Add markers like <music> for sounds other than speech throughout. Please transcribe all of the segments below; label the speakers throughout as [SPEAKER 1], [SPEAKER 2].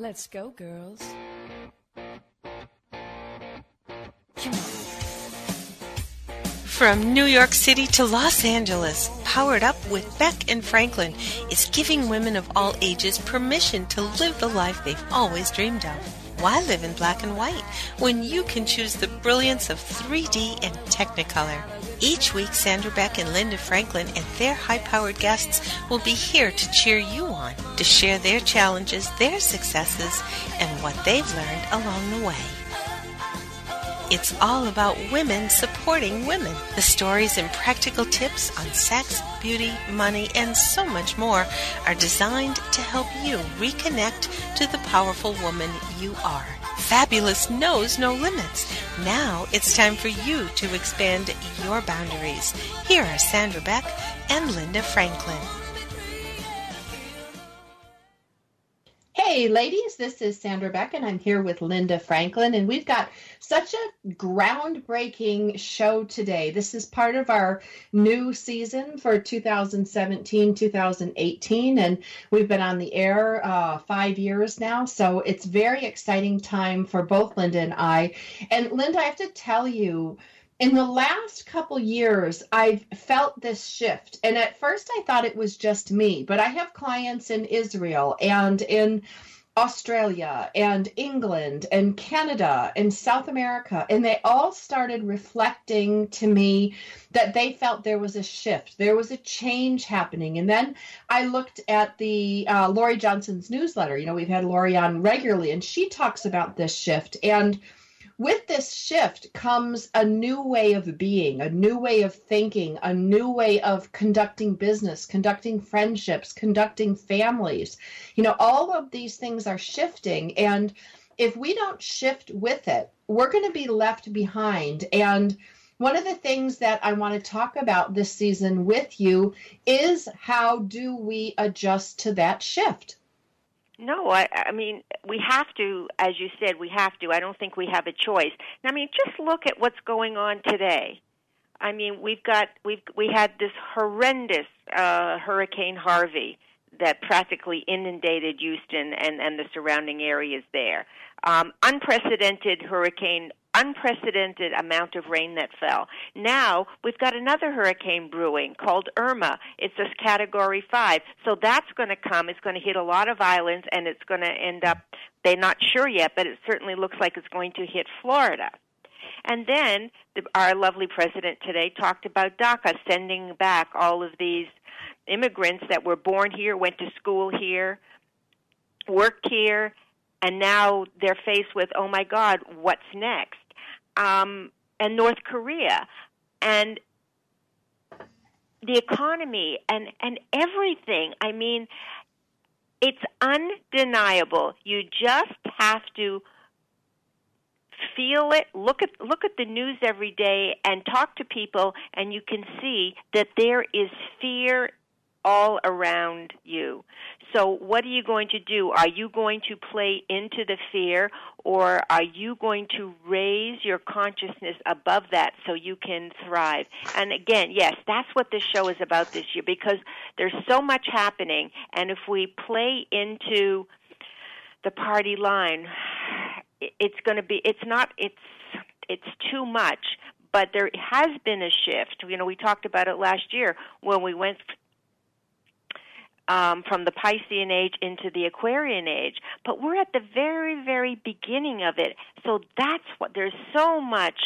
[SPEAKER 1] Let's go, girls.
[SPEAKER 2] From New York City to Los Angeles, Powered Up with Beck and Franklin is giving women of all ages permission to live the life they've always dreamed of. Why live in black and white when you can choose the brilliance of 3D and Technicolor? Each week, Sandra Beck and Linda Franklin and their high powered guests will be here to cheer you on, to share their challenges, their successes, and what they've learned along the way. It's all about women supporting women. The stories and practical tips on sex, beauty, money, and so much more are designed to help you reconnect to the powerful woman you are. Fabulous knows no limits. Now it's time for you to expand your boundaries. Here are Sandra Beck and Linda Franklin.
[SPEAKER 3] Hey, ladies, this is Sandra Beck, and I'm here with Linda Franklin, and we've got such a groundbreaking show today. This is part of our new season for 2017 2018, and we've been on the air uh, five years now, so it's very exciting time for both Linda and I. And Linda, I have to tell you, in the last couple years, I've felt this shift. And at first, I thought it was just me, but I have clients in Israel and in Australia and England and Canada and South America, and they all started reflecting to me that they felt there was a shift, there was a change happening. And then I looked at the uh, Laurie Johnson's newsletter. You know, we've had Laurie on regularly, and she talks about this shift. And with this shift comes a new way of being, a new way of thinking, a new way of conducting business, conducting friendships, conducting families. You know, all of these things are shifting. And if we don't shift with it, we're going to be left behind. And one of the things that I want to talk about this season with you is how do we adjust to that shift?
[SPEAKER 4] No, I, I mean we have to, as you said, we have to. I don't think we have a choice. I mean, just look at what's going on today. I mean, we've got we've we had this horrendous uh, Hurricane Harvey that practically inundated Houston and and the surrounding areas there. Um, unprecedented hurricane unprecedented amount of rain that fell. Now we've got another hurricane brewing called Irma. It's a category five. So that's going to come. It's going to hit a lot of islands and it's going to end up, they're not sure yet, but it certainly looks like it's going to hit Florida. And then the, our lovely president today talked about DACA, sending back all of these immigrants that were born here, went to school here, worked here, and now they're faced with, oh my God, what's next? Um, and North Korea, and the economy, and and everything. I mean, it's undeniable. You just have to feel it look at look at the news every day and talk to people and you can see that there is fear all around you. So, what are you going to do? Are you going to play into the fear, or are you going to raise your consciousness above that so you can thrive? And again, yes, that's what this show is about this year because there's so much happening, and if we play into the party line, it's going to be. It's not. It's it's too much but there has been a shift. You know, we talked about it last year when we went um, from the Piscean age into the Aquarian age, but we're at the very, very beginning of it. So that's what there's so much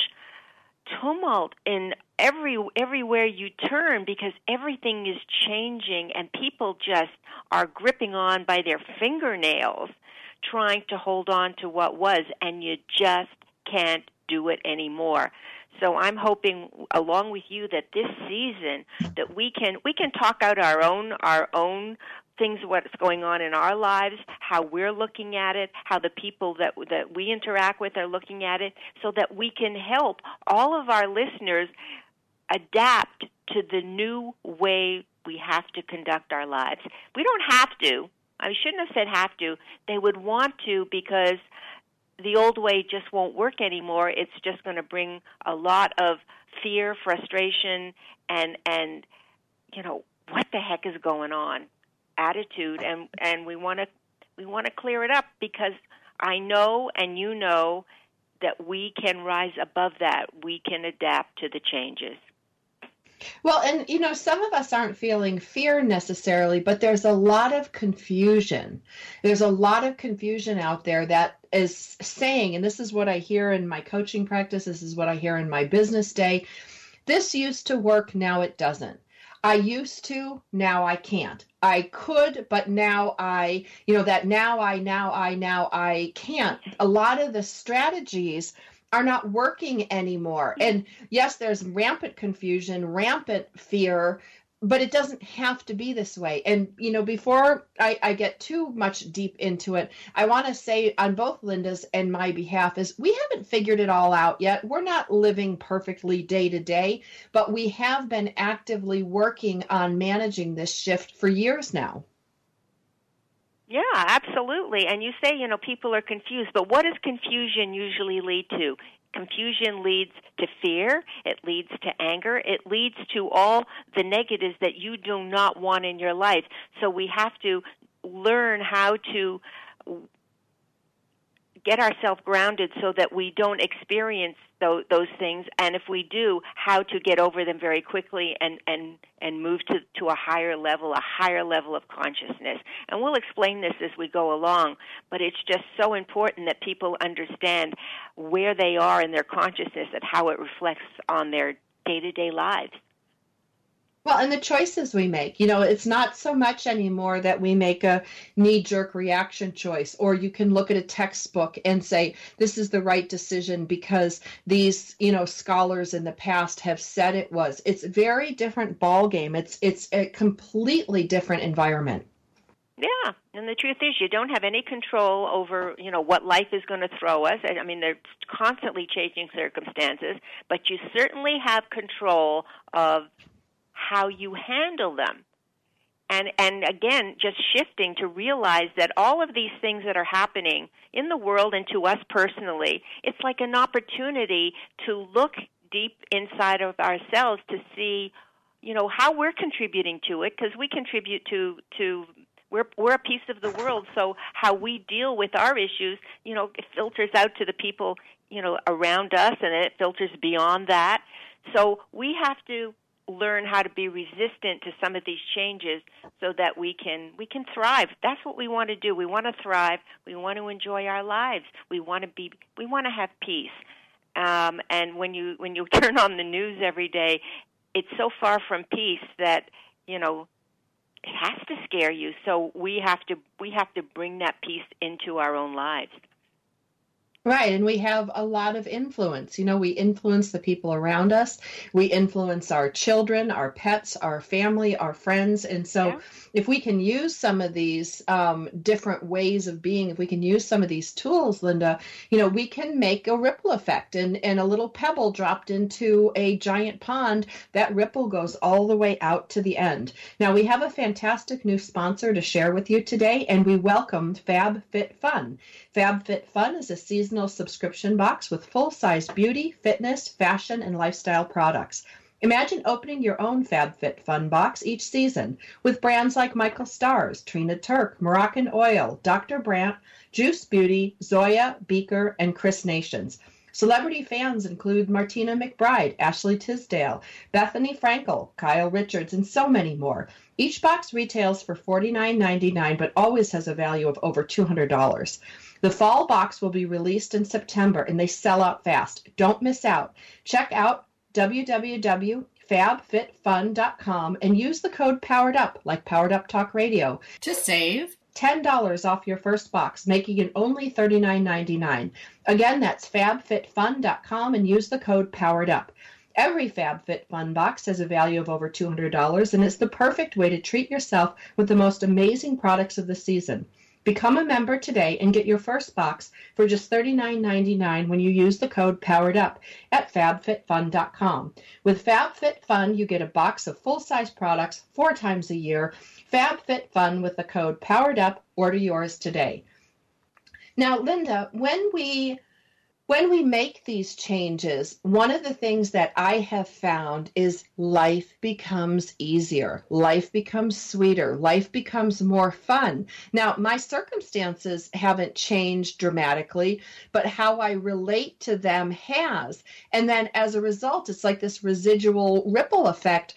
[SPEAKER 4] tumult in every everywhere you turn because everything is changing and people just are gripping on by their fingernails trying to hold on to what was and you just can't do it anymore. So I'm hoping, along with you, that this season that we can we can talk out our own our own things what's going on in our lives, how we're looking at it, how the people that that we interact with are looking at it, so that we can help all of our listeners adapt to the new way we have to conduct our lives. We don't have to. I shouldn't have said have to. They would want to because the old way just won't work anymore. It's just going to bring a lot of fear, frustration, and and you know what the heck is going on attitude, and and we want to We want to clear it up because I know and you know that we can rise above that. We can adapt to the changes.
[SPEAKER 3] Well, and you know, some of us aren't feeling fear necessarily, but there's a lot of confusion. There's a lot of confusion out there that is saying, and this is what I hear in my coaching practice, this is what I hear in my business day. This used to work, now it doesn't. I used to, now I can't. I could, but now I, you know, that now I, now I, now I can't. A lot of the strategies are not working anymore. Mm-hmm. And yes, there's rampant confusion, rampant fear, but it doesn't have to be this way. And, you know, before I, I get too much deep into it, I want to say on both Linda's and my behalf is we haven't figured it all out yet. We're not living perfectly day to day, but we have been actively working on managing this shift for years now.
[SPEAKER 4] Yeah, absolutely. And you say, you know, people are confused, but what does confusion usually lead to? Confusion leads to fear, it leads to anger, it leads to all the negatives that you do not want in your life. So we have to learn how to get ourselves grounded so that we don't experience those, those things. And if we do how to get over them very quickly and and and move to to a higher level a higher level of consciousness. And we'll explain this as we go along but it's just so important that people understand where they are in their consciousness and how it reflects on their day-to-day lives
[SPEAKER 3] well, and the choices we make, you know, it's not so much anymore that we make a knee jerk reaction choice, or you can look at a textbook and say, this is the right decision because these, you know, scholars in the past have said it was. It's a very different ball game. It's it's a completely different environment.
[SPEAKER 4] Yeah, and the truth is, you don't have any control over, you know, what life is going to throw us. I mean, they're constantly changing circumstances, but you certainly have control of how you handle them. And and again, just shifting to realize that all of these things that are happening in the world and to us personally, it's like an opportunity to look deep inside of ourselves to see, you know, how we're contributing to it because we contribute to to we're we're a piece of the world so how we deal with our issues you know it filters out to the people you know around us and it filters beyond that so we have to learn how to be resistant to some of these changes so that we can we can thrive. That's what we want to do. We want to thrive. We want to enjoy our lives. We want to be we want to have peace. Um, and when you when you <laughs> turn on the news every day it's so far from peace that you know it has to scare you. So we have to we have to bring that peace into our own lives
[SPEAKER 3] Right. And we have a lot of influence. You know, we influence the people around us. We influence our children, our pets, our family, our friends. And so, yeah. if we can use some of these um, different ways of being, if we can use some of these tools, Linda, you know, we can make a ripple effect. And, and a little pebble dropped into a giant pond, that ripple goes all the way out to the end. Now, we have a fantastic new sponsor to share with you today, and we welcomed FabFitFun. FabFitFun is a seasonal subscription box with full size beauty, fitness, fashion, and lifestyle products. Imagine opening your own FabFitFun box each season with brands like Michael Stars, Trina Turk, Moroccan Oil, Dr. Brandt, Juice Beauty, Zoya, Becca, and Kris Nations. Celebrity fans include Martina McBride, Ashley Tisdale, Bethenny Frankel, Kyle Richards, and so many more. Each box retails for $49.99 but always has a value of over $200. The fall box will be released in September and they sell out fast. Don't miss out. Check out www.fabfitfun.com and use the code Powered Up, like Powered Up Talk Radio,
[SPEAKER 1] to save
[SPEAKER 3] $10 off your first box, making it only $39.99. Again, that's fabfitfun.com and use the code Powered Up. Every FabFitFun box has a value of over $200 and it's the perfect way to treat yourself with the most amazing products of the season. Become a member today and get your first box for just $39.99 when you use the code POWEREDUP at fabfitfun.com. With FabFitFun, you get a box of full-size products four times a year. FabFitFun with the code POWEREDUP. Order yours today. Now, Linda, when we when we make these changes, one of the things that I have found is life becomes easier, life becomes sweeter, life becomes more fun. Now, my circumstances haven't changed dramatically, but how I relate to them has. And then as a result, it's like this residual ripple effect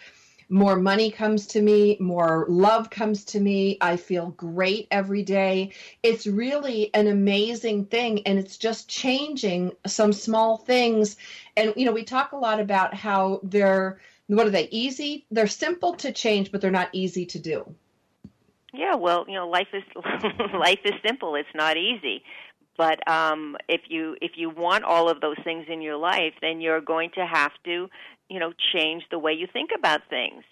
[SPEAKER 3] more money comes to me, more love comes to me. I feel great every day. It's really an amazing thing. And it's just changing some small things. And, you know, we talk a lot about how they're, what are they, easy? They're simple to change, but they're not easy to do.
[SPEAKER 4] Yeah, well, you know, life is <laughs> life is simple. It's not easy but um if you if you want all of those things in your life then you're going to have to you know change the way you think about things.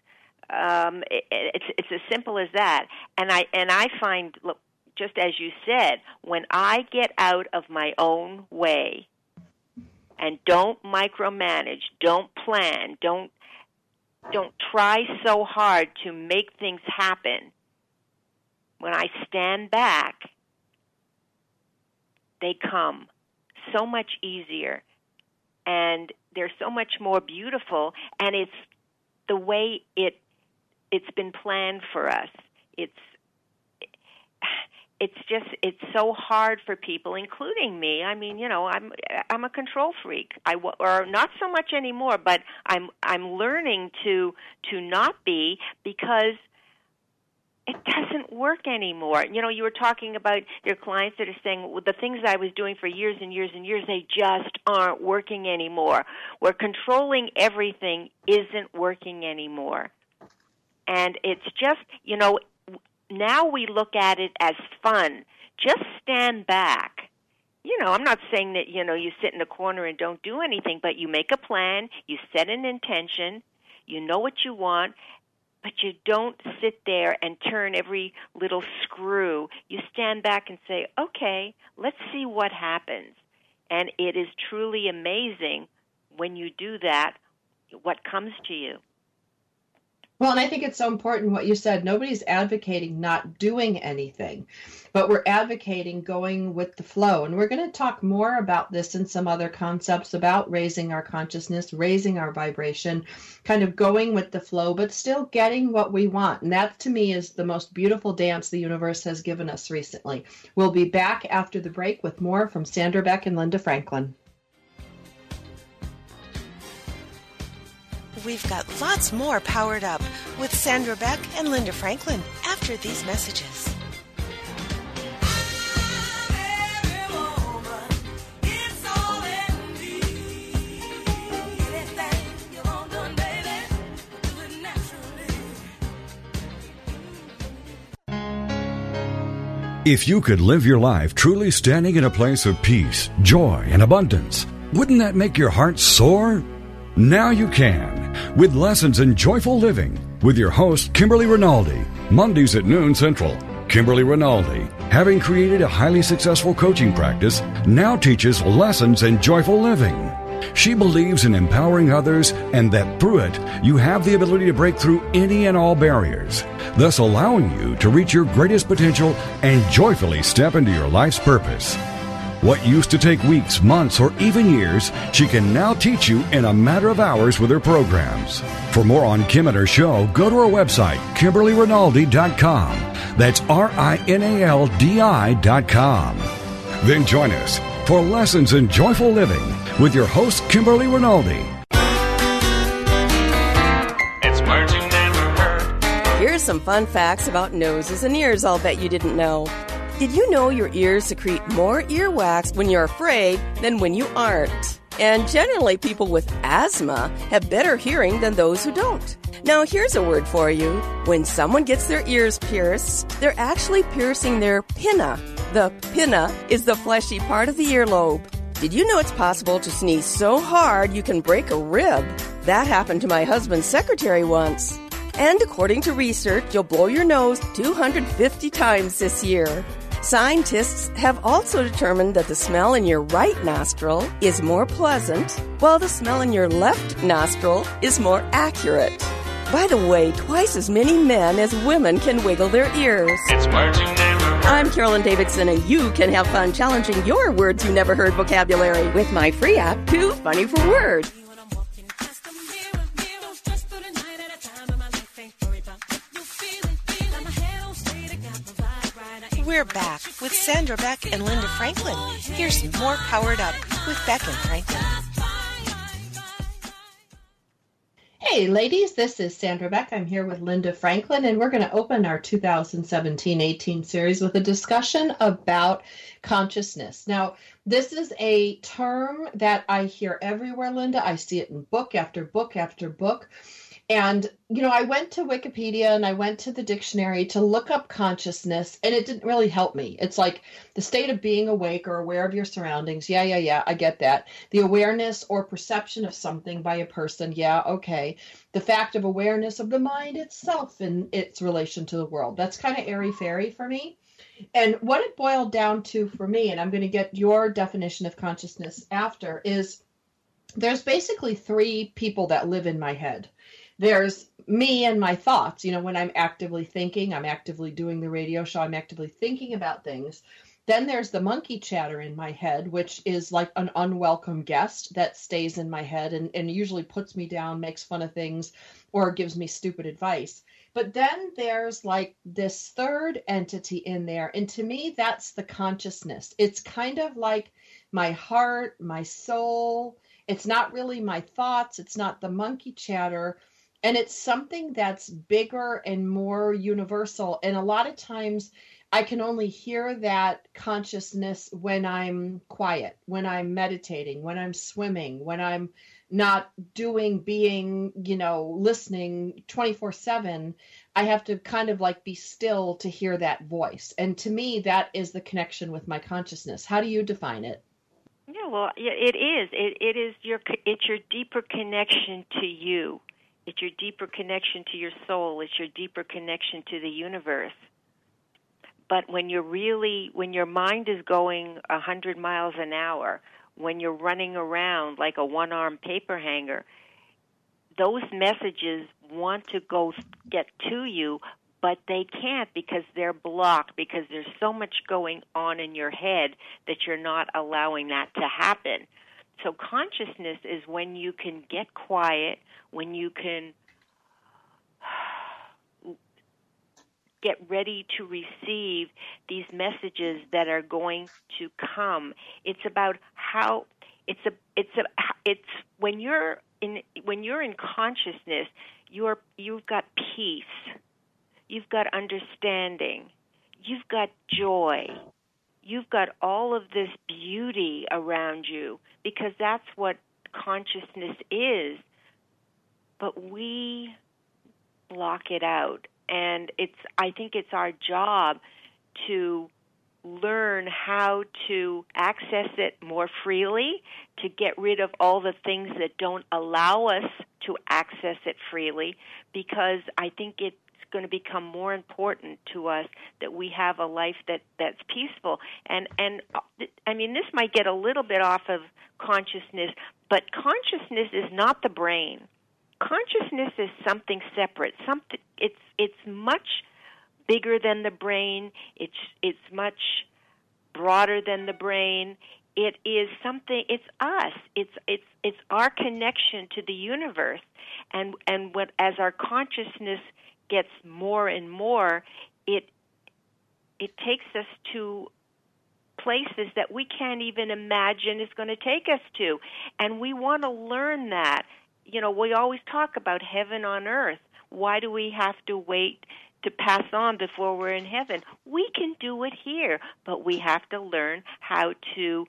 [SPEAKER 4] Um it, it's it's as simple as that. And i and i find look just as you said when i get out of my own way and don't micromanage don't plan don't don't try so hard to make things happen when i stand back they come so much easier. And they're so much more beautiful and it's the way it it's been planned for us. It's it's just it's so hard for people including me. I mean you know i'm i'm a control freak. I or not so much anymore but i'm i'm learning to to not be because it doesn't work anymore. You know, you were talking about your clients that are saying well, the things I was doing for years and years and years, they just aren't working anymore. Where controlling everything isn't working anymore. And it's just, you know, now we look at it as fun. Just stand back. You know, I'm not saying that, you know, you sit in a corner and don't do anything, but you make a plan, you set an intention, you know what you want, but you don't sit there and turn every little screw. You stand back and say, okay, let's see what happens. And it is truly amazing when you do that, what comes to you.
[SPEAKER 3] Well, and I think it's so important what you said. Nobody's advocating not doing anything, but we're advocating going with the flow. And we're going to talk more about this and some other concepts about raising our consciousness, raising our vibration, kind of going with the flow, but still getting what we want. And that to me is the most beautiful dance the universe has given us recently. We'll be back after the break with more from Sandra Beck and Linda Franklin.
[SPEAKER 2] We've got lots more powered up with Sandra Beck and Linda Franklin after these messages.
[SPEAKER 1] If you could live your life truly standing in a place of peace, joy, and abundance, wouldn't that make your heart soar? Now you can with lessons in joyful living with your host, Kimberly Rinaldi, Mondays at noon Central. Kimberly Rinaldi, having created a highly successful coaching practice, now teaches lessons in joyful living. She believes in empowering others and that through it, you have the ability to break through any and all barriers, thus allowing you to reach your greatest potential and joyfully step into your life's purpose. What used to take weeks, months, or even years, she can now teach you in a matter of hours with her programs. For more on Kim and her show, go to her website, KimberlyRinaldi.com. That's R I N A L D I.com. Then join us for Lessons in Joyful Living with your host, Kimberly Rinaldi.
[SPEAKER 5] It's words you never heard.
[SPEAKER 6] Here's some fun facts about noses and ears I'll bet you didn't know. Did you know your ears secrete more earwax when you're afraid than when you aren't? And generally, people with asthma have better hearing than those who don't. Now, here's a word for you. When someone gets their ears pierced, they're actually piercing their pinna. The pinna is the fleshy part of the earlobe. Did you know it's possible to sneeze so hard you can break a rib? That happened to my husband's secretary once. And according to research, you'll blow your nose 250 times this year. Scientists have also determined that the smell in your right nostril is more pleasant, while the smell in your left nostril is more accurate. By the way, twice as many men as women can wiggle their ears.
[SPEAKER 5] It's words you never heard.
[SPEAKER 6] I'm Carolyn Davidson, and you can have fun challenging your words you never heard vocabulary with my free app, Too Funny for Words.
[SPEAKER 2] We're back with Sandra Beck and Linda Franklin. Here's more Powered Up with Beck and Franklin.
[SPEAKER 3] Hey, ladies, this is Sandra Beck. I'm here with Linda Franklin, and we're going to open our 2017 18 series with a discussion about consciousness. Now, this is a term that I hear everywhere, Linda. I see it in book after book after book. And, you know, I went to Wikipedia and I went to the dictionary to look up consciousness, and it didn't really help me. It's like the state of being awake or aware of your surroundings. Yeah, yeah, yeah, I get that. The awareness or perception of something by a person. Yeah, okay. The fact of awareness of the mind itself and its relation to the world. That's kind of airy fairy for me. And what it boiled down to for me, and I'm going to get your definition of consciousness after, is there's basically three people that live in my head there's me and my thoughts. You know, when I'm actively thinking, I'm actively doing the radio show, I'm actively thinking about things. Then there's the monkey chatter in my head, which is like an unwelcome guest that stays in my head and, and usually puts me down, makes fun of things, or gives me stupid advice. But then there's like this third entity in there. And to me, that's the consciousness. It's kind of like my heart, my soul. It's not really my thoughts, it's not the monkey chatter and it's something that's bigger and more universal. And a lot of times i can only hear that consciousness when i'm quiet when i'm meditating when i'm swimming when i'm not doing being you know listening 24/7 i have to kind of like be still to hear that voice. And to me that is the connection with my consciousness. How do you define it?
[SPEAKER 4] Yeah well it is. It, it is your it's your deeper connection to you it's your deeper connection to your soul. It's your deeper connection to the universe. But when you're really, when your mind is going a hundred miles an hour, when you're running around like a one-armed paper hanger, those messages want to go get to you, but they can't because they're blocked because there's so much going on in your head that you're not allowing that to happen. So consciousness is when you can get quiet, when you can <sighs> get ready to receive these messages that are going to come. It's about how it's a it's a it's when you're in when you're in consciousness, you're you've got peace. You've got understanding. You've got joy. You've got all of this beauty around you because that's what consciousness is but we block it out. And it's I think it's our job to learn how to access it more freely, to get rid of all the things that don't allow us to access it freely, because I think it's going to become more important to us that we have a life that that's peaceful. And and I mean this might get a little bit off of consciousness, but consciousness is not the brain consciousness is something separate. Something it's it's much bigger than the brain. It's it's much broader than the brain. It is something. It's us. It's it's it's our connection to the universe, and and what as our consciousness gets more and more, it it takes us to places that we can't even imagine is going to take us to, and we want to learn that you know, we always talk about heaven on earth. Why do we have to wait to pass on before we're in heaven? We can do it here, but we have to learn how to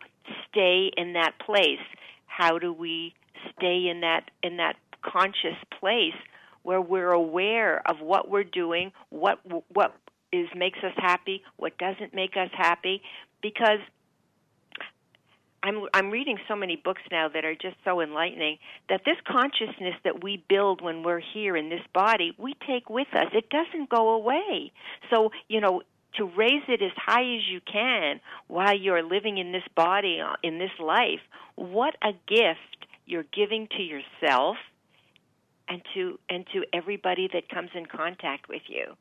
[SPEAKER 4] stay in that place. How do we stay in that in that conscious place where we're aware of what we're doing, what what is makes us happy, what doesn't make us happy because I'm I'm reading so many books now that are just so enlightening that this consciousness that we build when we're here in this body, we take with us. It doesn't go away. So, you know, to raise it as high as you can while you're living in this body in this life, what a gift you're giving to yourself and to and to everybody that comes in contact with you.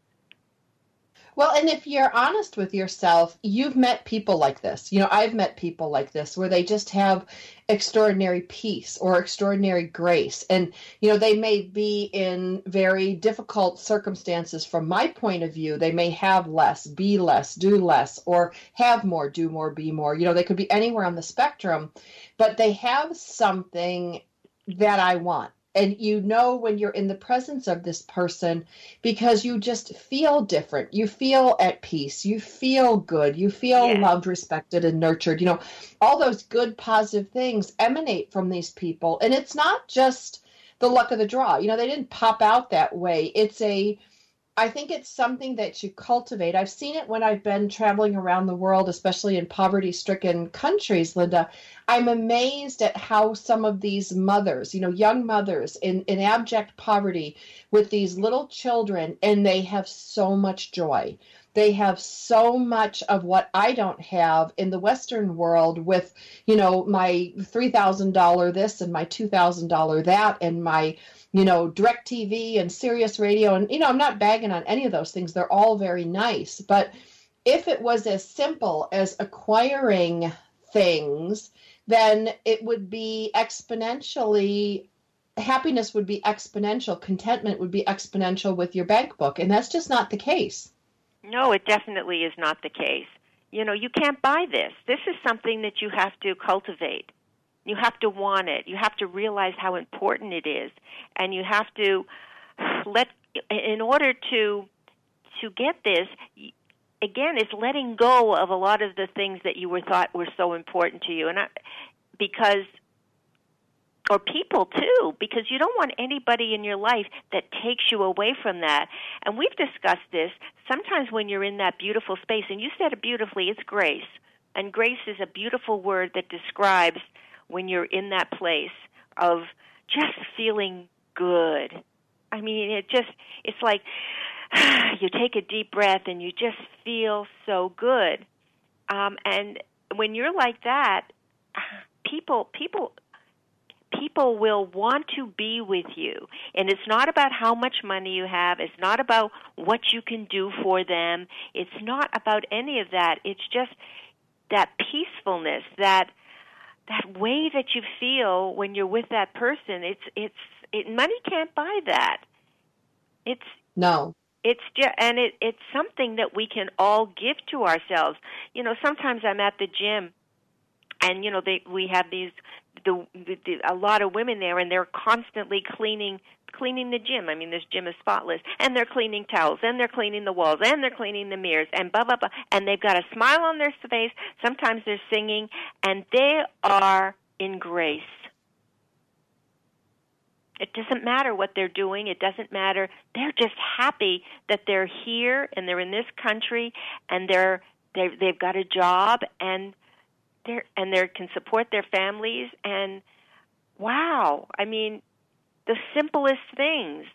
[SPEAKER 3] Well, and if you're honest with yourself, you've met people like this. You know, I've met people like this where they just have extraordinary peace or extraordinary grace. And, you know, they may be in very difficult circumstances from my point of view. They may have less, be less, do less, or have more, do more, be more. You know, they could be anywhere on the spectrum, but they have something that I want and you know when you're in the presence of this person because you just feel different. You feel at peace. You feel good. You feel yeah. loved respected and nurtured. You know all those good positive things emanate from these people. And it's not just the luck of the draw. You know they didn't pop out that way. It's a I think it's something that you cultivate. I've seen it when I've been traveling around the world, especially in poverty stricken countries, Linda. I'm amazed at how some of these mothers, you know, young mothers in, in abject poverty with these little children, and they have so much joy. They have so much of what I don't have in the Western world with, you know, my $3,000 this and my $2,000 that and my you know, DirecTV and Sirius Radio. And, you know, I'm not bagging on any of those things. They're all very nice. But if it was as simple as acquiring things, then it would be exponentially, happiness would be exponential, contentment would be exponential with your bank book. And that's just not the case.
[SPEAKER 4] No, it definitely is not the case. You know, you can't buy this. This is something that you have to cultivate. You have to want it. You have to realize how important it is, and you have to let. In order to to get this, again, it's letting go of a lot of the things that you were thought were so important to you, and I, because or people too, because you don't want anybody in your life that takes you away from that. And we've discussed this. Sometimes when you're in that beautiful space, and you said it beautifully, it's grace. And grace is a beautiful word that describes when you're in that place of just feeling good. I mean, it just, it's like <sighs> you take a deep breath and you just feel so good. Um, and when you're like that, <sighs> people, people, people will want to be with you. And it's not about how much money you have. It's not about what you can do for them. It's not about any of that. It's just that peacefulness, that that way that you feel when you're with that person it's it's it money can't buy that it's
[SPEAKER 3] no
[SPEAKER 4] it's just and it it's something that we can all give to ourselves you know sometimes i'm at the gym and you know they we have these the, the, a lot of women there and they're constantly cleaning cleaning the gym. I mean, this gym is spotless, and they're cleaning towels, and they're cleaning the walls, and they're cleaning the mirrors, and blah blah blah. And they've got a smile on their face. Sometimes they're singing, and they are in grace. It doesn't matter what they're doing. It doesn't matter. They're just happy that they're here and they're in this country and they're they they've got a job and they're and they can support their families and wow. I mean, the simplest things.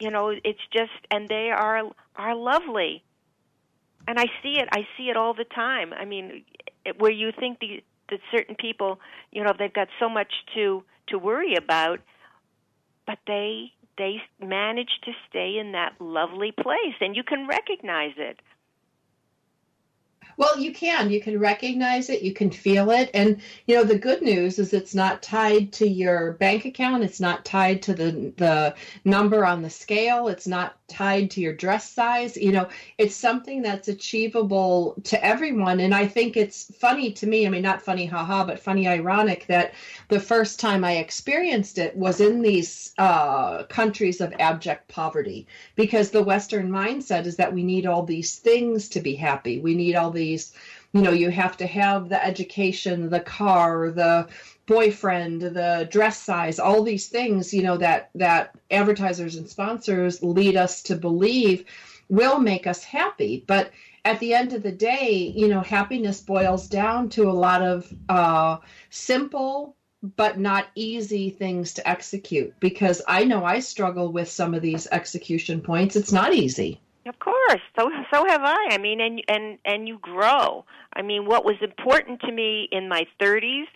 [SPEAKER 4] You know, it's just and they are are lovely. And I see it. I see it all the time. I mean, where you think the, that certain people, you know, they've got so much to to worry about, but they they manage to stay in that lovely place, and you can recognize it.
[SPEAKER 3] Well, you can. You can recognize it. You can feel it. And, you know, the good news is it's not tied to your bank account. It's not tied to the, the number on the scale. It's not tied to your dress size. You know, it's something that's achievable to everyone. And I think it's funny to me. I mean, not funny, haha, but funny, ironic that the first time I experienced it was in these uh, countries of abject poverty because the Western mindset is that we need all these things to be happy. We need all these you know you have to have the education the car the boyfriend the dress size all these things you know that that advertisers and sponsors lead us to believe will make us happy. But at the end of the day you know happiness boils down to a lot of uh, simple but not easy things to execute. Because i know i struggle with some of these execution points. It's not easy
[SPEAKER 4] of course, so so have I. I mean, and and and you grow. I mean, what was important to me in my 30s,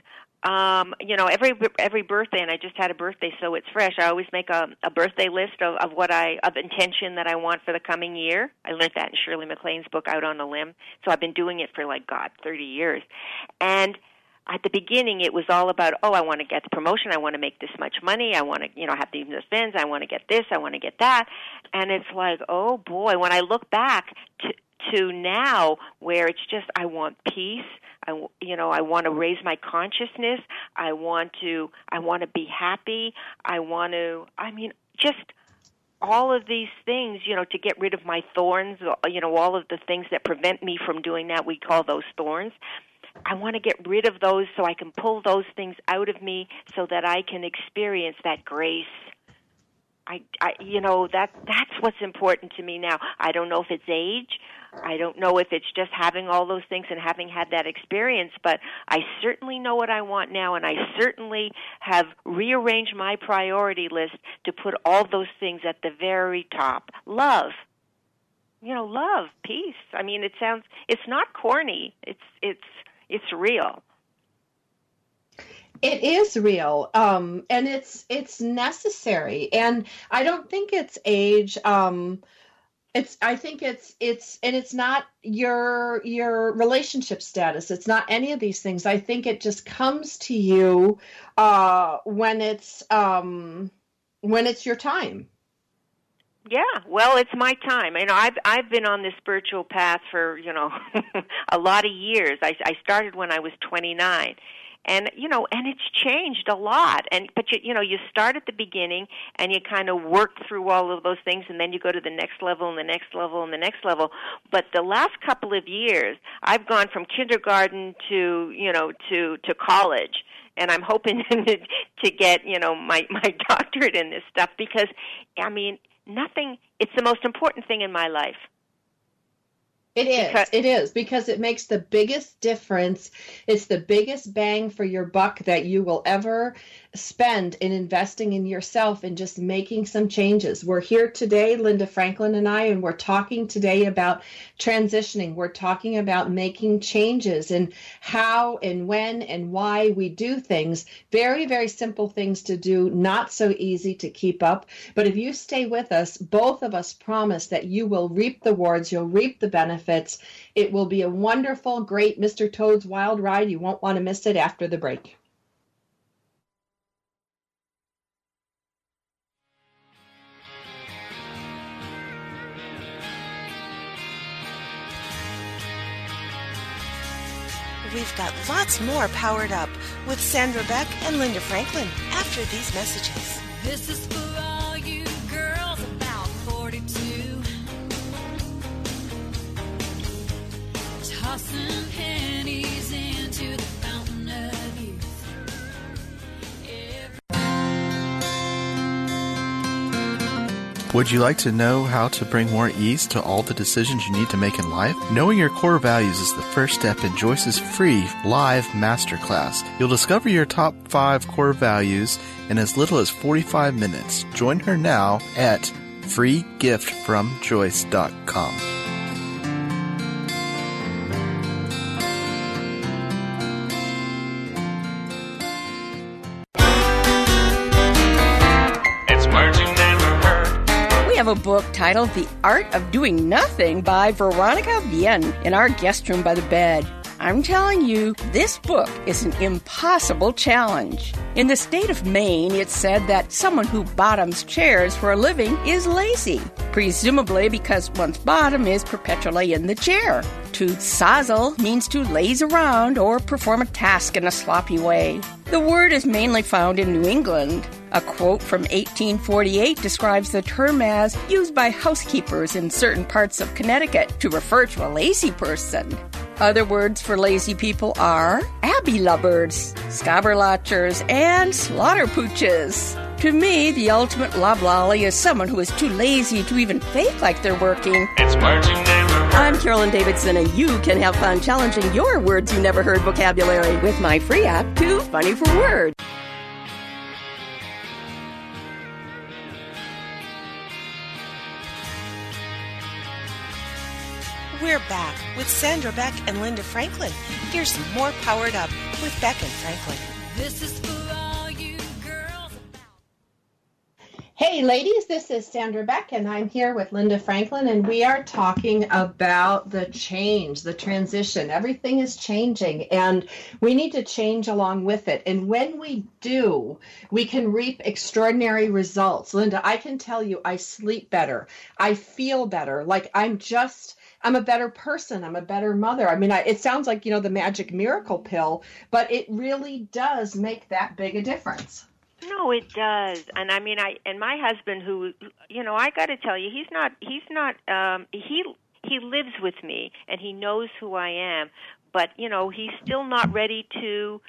[SPEAKER 4] um, you know, every every birthday, and I just had a birthday, so it's fresh. I always make a, a birthday list of, of what I of intention that I want for the coming year. I learned that in Shirley MacLaine's book, Out on a Limb. So I've been doing it for like God, thirty years, and at the beginning it was all about oh i want to get the promotion i want to make this much money i want to you know have these fins i want to get this i want to get that and it's like oh boy when i look back to to now where it's just I want peace. I you know I want to raise my consciousness. I want to I want to be happy. I want to I mean just all of these things, you know, to get rid of my thorns, you know, all of the things that prevent me from doing that, we call those thorns. I want to get rid of those so I can pull those things out of me so that I can experience that grace. I, I you know that that's what's important to me now. I don't know if it's age. I don't know if it's just having all those things and having had that experience, but I certainly know what I want now, and I certainly have rearranged my priority list to put all those things at the very top. Love. You know, love, peace. I mean, it sounds it's not corny. It's it's it's real.
[SPEAKER 3] It is real, um, and it's it's necessary, and I don't think it's age. Um, it's i think it's it's and it's not your your relationship status it's not any of these things i think it just comes to you uh when it's um when it's your time
[SPEAKER 4] yeah well it's my time. You know i've i've been on this spiritual path for you know <laughs> a lot of years. I i started when i was 29 and you know and it's changed a lot. And but you you know you start at the beginning and you kind of work through all of those things and then you go to the next level and the next level and the next level. But the last couple of years i've gone from kindergarten to you know to to college. And i'm hoping <laughs> to get you know my my <laughs> doctorate in this stuff because i mean nothing it's the most important thing in my life
[SPEAKER 3] it is. Because, it is because it makes the biggest difference. It's the biggest bang for your buck that you will ever spend in investing in yourself and just making some changes. We're here today, Linda Franklin and I, and we're talking today about transitioning. We're talking about making changes and how and when and why we do things. Very, very simple things to do, not so easy to keep up. But if you stay with us, both of us promise that you will reap the rewards, you'll reap the benefits. It will be a wonderful, great Mr. Toad's Wild Ride. You won't want to miss it after the break.
[SPEAKER 2] We've got lots more powered up with Sandra Beck and Linda Franklin after these messages.
[SPEAKER 7] This is for all you girls about 42. Tossing
[SPEAKER 8] Would you like to know how to bring more ease to all the decisions you need to make in life? Knowing your core values is the first step in Joyce's free live masterclass. You'll discover your top five core values in as little as 45 minutes. Join her now at freegiftfromjoyce.com.
[SPEAKER 6] titled The Art of Doing Nothing by Veronica Vienne in our guest room by the bed. I'm telling you, this book is an impossible challenge. In the state of Maine, it's said that someone who bottoms chairs for a living is lazy, presumably because one's bottom is perpetually in the chair. To sozzle means to laze around or perform a task in a sloppy way. The word is mainly found in New England. A quote from 1848 describes the term as used by housekeepers in certain parts of Connecticut to refer to a lazy person. Other words for lazy people are abbey lubbers, scabberlatchers, and slaughterpooches. To me, the ultimate loblolly is someone who is too lazy to even fake like they're working.
[SPEAKER 5] It's words you never heard.
[SPEAKER 6] I'm Carolyn Davidson, and you can have fun challenging your words you never heard vocabulary with my free app, Too Funny for Words.
[SPEAKER 2] We're back with Sandra Beck and Linda Franklin. Here's more Powered Up with Beck and Franklin.
[SPEAKER 7] This is for all you girls.
[SPEAKER 3] Hey, ladies, this is Sandra Beck, and I'm here with Linda Franklin, and we are talking about the change, the transition. Everything is changing, and we need to change along with it. And when we do, we can reap extraordinary results. Linda, I can tell you, I sleep better, I feel better, like I'm just. I'm a better person. I'm a better mother. I mean, I, it sounds like, you know, the magic miracle pill, but it really does make that big a difference.
[SPEAKER 4] No, it does. And I mean, I and my husband, who you know, I got to tell you, he's not. He's not. Um, he he lives with me, and he knows who I am. But you know, he's still not ready to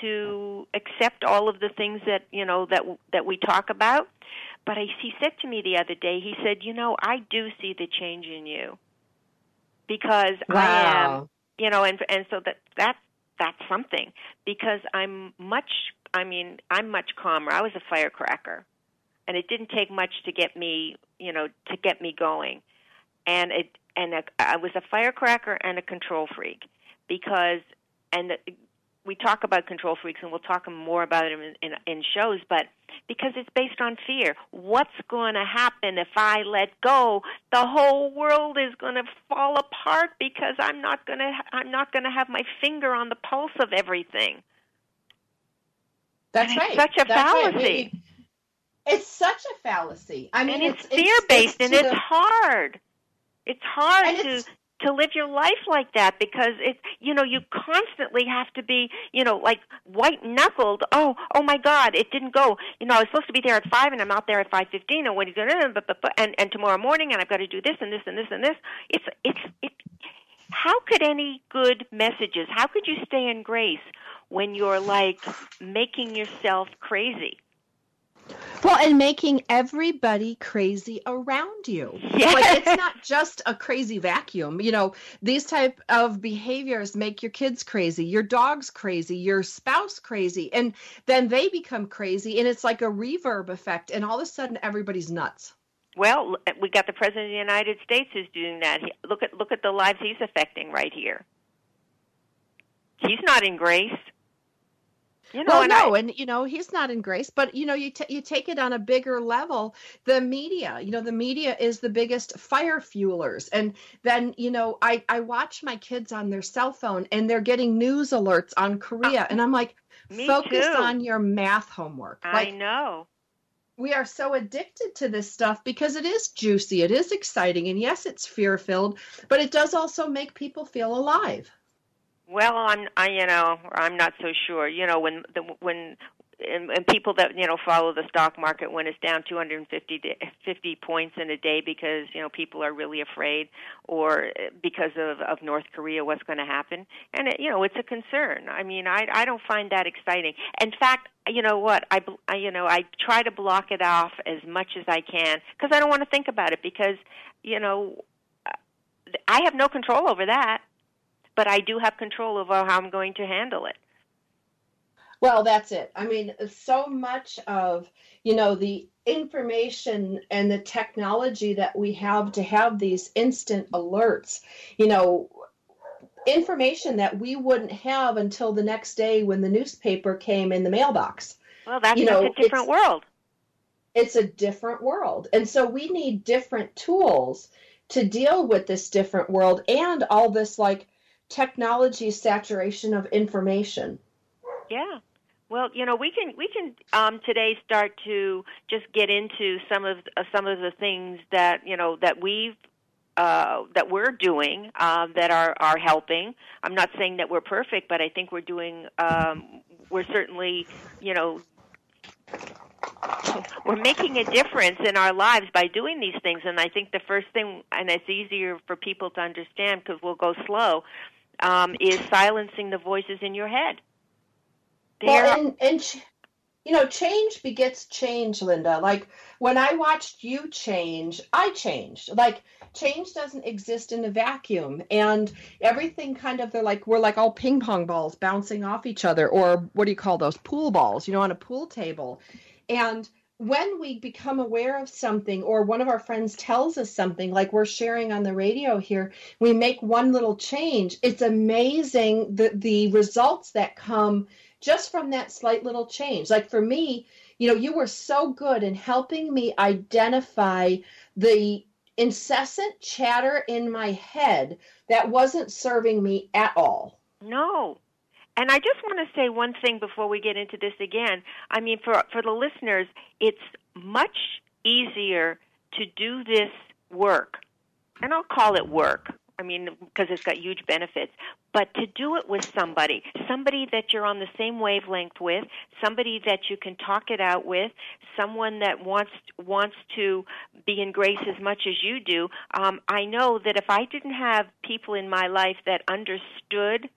[SPEAKER 4] to accept all of the things that you know that that we talk about. But he said to me the other day, he said, "You know, I do see the change in you because I am, you know, and and so that that that's something because I'm much. I mean, I'm much calmer. I was a firecracker, and it didn't take much to get me, you know, to get me going, and it and a, I was a firecracker and a control freak because and the, we talk about control freaks and we'll talk more about it in, in, in shows, but because it's based on fear. What's going to happen if I let go? The whole world is going to fall apart because I'm not going to I'm not going to have my finger on the pulse of everything.
[SPEAKER 3] That's
[SPEAKER 4] And
[SPEAKER 3] right.
[SPEAKER 4] such a
[SPEAKER 3] That's right.
[SPEAKER 4] fallacy.
[SPEAKER 3] We- it's such a fallacy. I mean,
[SPEAKER 4] and it's,
[SPEAKER 3] it's
[SPEAKER 4] fear based and
[SPEAKER 3] to
[SPEAKER 4] it's hard. It's hard
[SPEAKER 3] And
[SPEAKER 4] to
[SPEAKER 3] it's-
[SPEAKER 4] to live your life like that because it's you know you constantly have to be you know like white knuckled oh oh my god it didn't go. You know i was supposed to be there at five and i'm out there at five fifteen and when you go and and tomorrow morning and i've got to do this and this and this and this. It's it's it how could any good messages how could you stay in grace when you're like making yourself crazy
[SPEAKER 3] Well, and making everybody crazy around you.
[SPEAKER 4] Yes. <laughs>
[SPEAKER 3] Like it's not just a crazy vacuum. You know, these type of behaviors make your kids crazy, your dog's crazy, your spouse crazy, and then they become crazy and it's like a reverb effect and all of a sudden everybody's nuts.
[SPEAKER 4] Well, eh, we got the president of the United States who's doing that. Look at look at the lives he's affecting right here. He's not in grace. You know,
[SPEAKER 3] well, no,
[SPEAKER 4] I,
[SPEAKER 3] and you know he's not in grace, but you know you t- you take it on a bigger level. The media, you know, the media is the biggest fire fuelers, and then you know I I watch my kids on their cell phone and they're getting news alerts on Korea, and I'm like, <laughs>
[SPEAKER 4] Uh,
[SPEAKER 3] focus
[SPEAKER 4] too.
[SPEAKER 3] on your math homework.
[SPEAKER 4] I
[SPEAKER 3] Like
[SPEAKER 4] know.
[SPEAKER 3] we are so addicted to this stuff because it is juicy, it is exciting, and yes, it's fear filled, but it does also make people feel alive.
[SPEAKER 4] Well, I'm I you know I'm not so sure. You know when the when and, and people that you know follow the stock market when it's down 250 da- 50 points in a day because you know people are really afraid or uh, because of of North Korea what's going to happen. And it, you know it's a concern. I mean I I don't find that exciting. In fact you know what? I, I you know I try to block it off as much as I can because I don't want to think about it because you know I have no control over that but I do have control over how I'm going to handle it
[SPEAKER 3] Well, that's it. I mean, so much of, you know, the information and the technology that we have to have these instant alerts, you know, information that we wouldn't have until the next day when the newspaper came in the mailbox.
[SPEAKER 4] Well, that's
[SPEAKER 3] You know,
[SPEAKER 4] a different
[SPEAKER 3] it's-
[SPEAKER 4] world.
[SPEAKER 3] It's a different world. And so we need different tools to deal with this different world and all this like technology saturation of information.
[SPEAKER 4] Yeah. Well, you know, we can we can um, today start to just get into some of uh, some of the things that you know that we've uh, that we're doing um, that are are helping. I'm not saying that we're perfect, but I think we're doing. Um, we're certainly, you know, we're making a difference in our lives by doing these things. And I think the first thing, and it's easier for people to understand because we'll go slow, um, is silencing the voices in your head. They're-
[SPEAKER 3] Well, and and ch- you know, change begets change, Linda. Like when I watched you change, I changed. Like change doesn't exist in a vacuum, and everything kind of they're like we're like all ping pong balls bouncing off each other, or what do you call those pool balls? You know, on a pool table, and when we become aware of something or one of our friends tells us something like we're sharing on the radio here we make one little change it's amazing the the results that come just from that slight little change. Like for me, you know, you were so good in helping me identify the incessant chatter in my head that wasn't serving me at all.
[SPEAKER 4] No. And I just want to say one thing before we get into this again. I mean, for for the listeners, it's much easier to do this work, and I'll call it work. I mean, because it's got huge benefits. But to do it with somebody, somebody that you're on the same wavelength with, somebody that you can talk it out with, someone that wants wants to be in grace as much as you do. Um, I know that if I didn't have people in my life that understood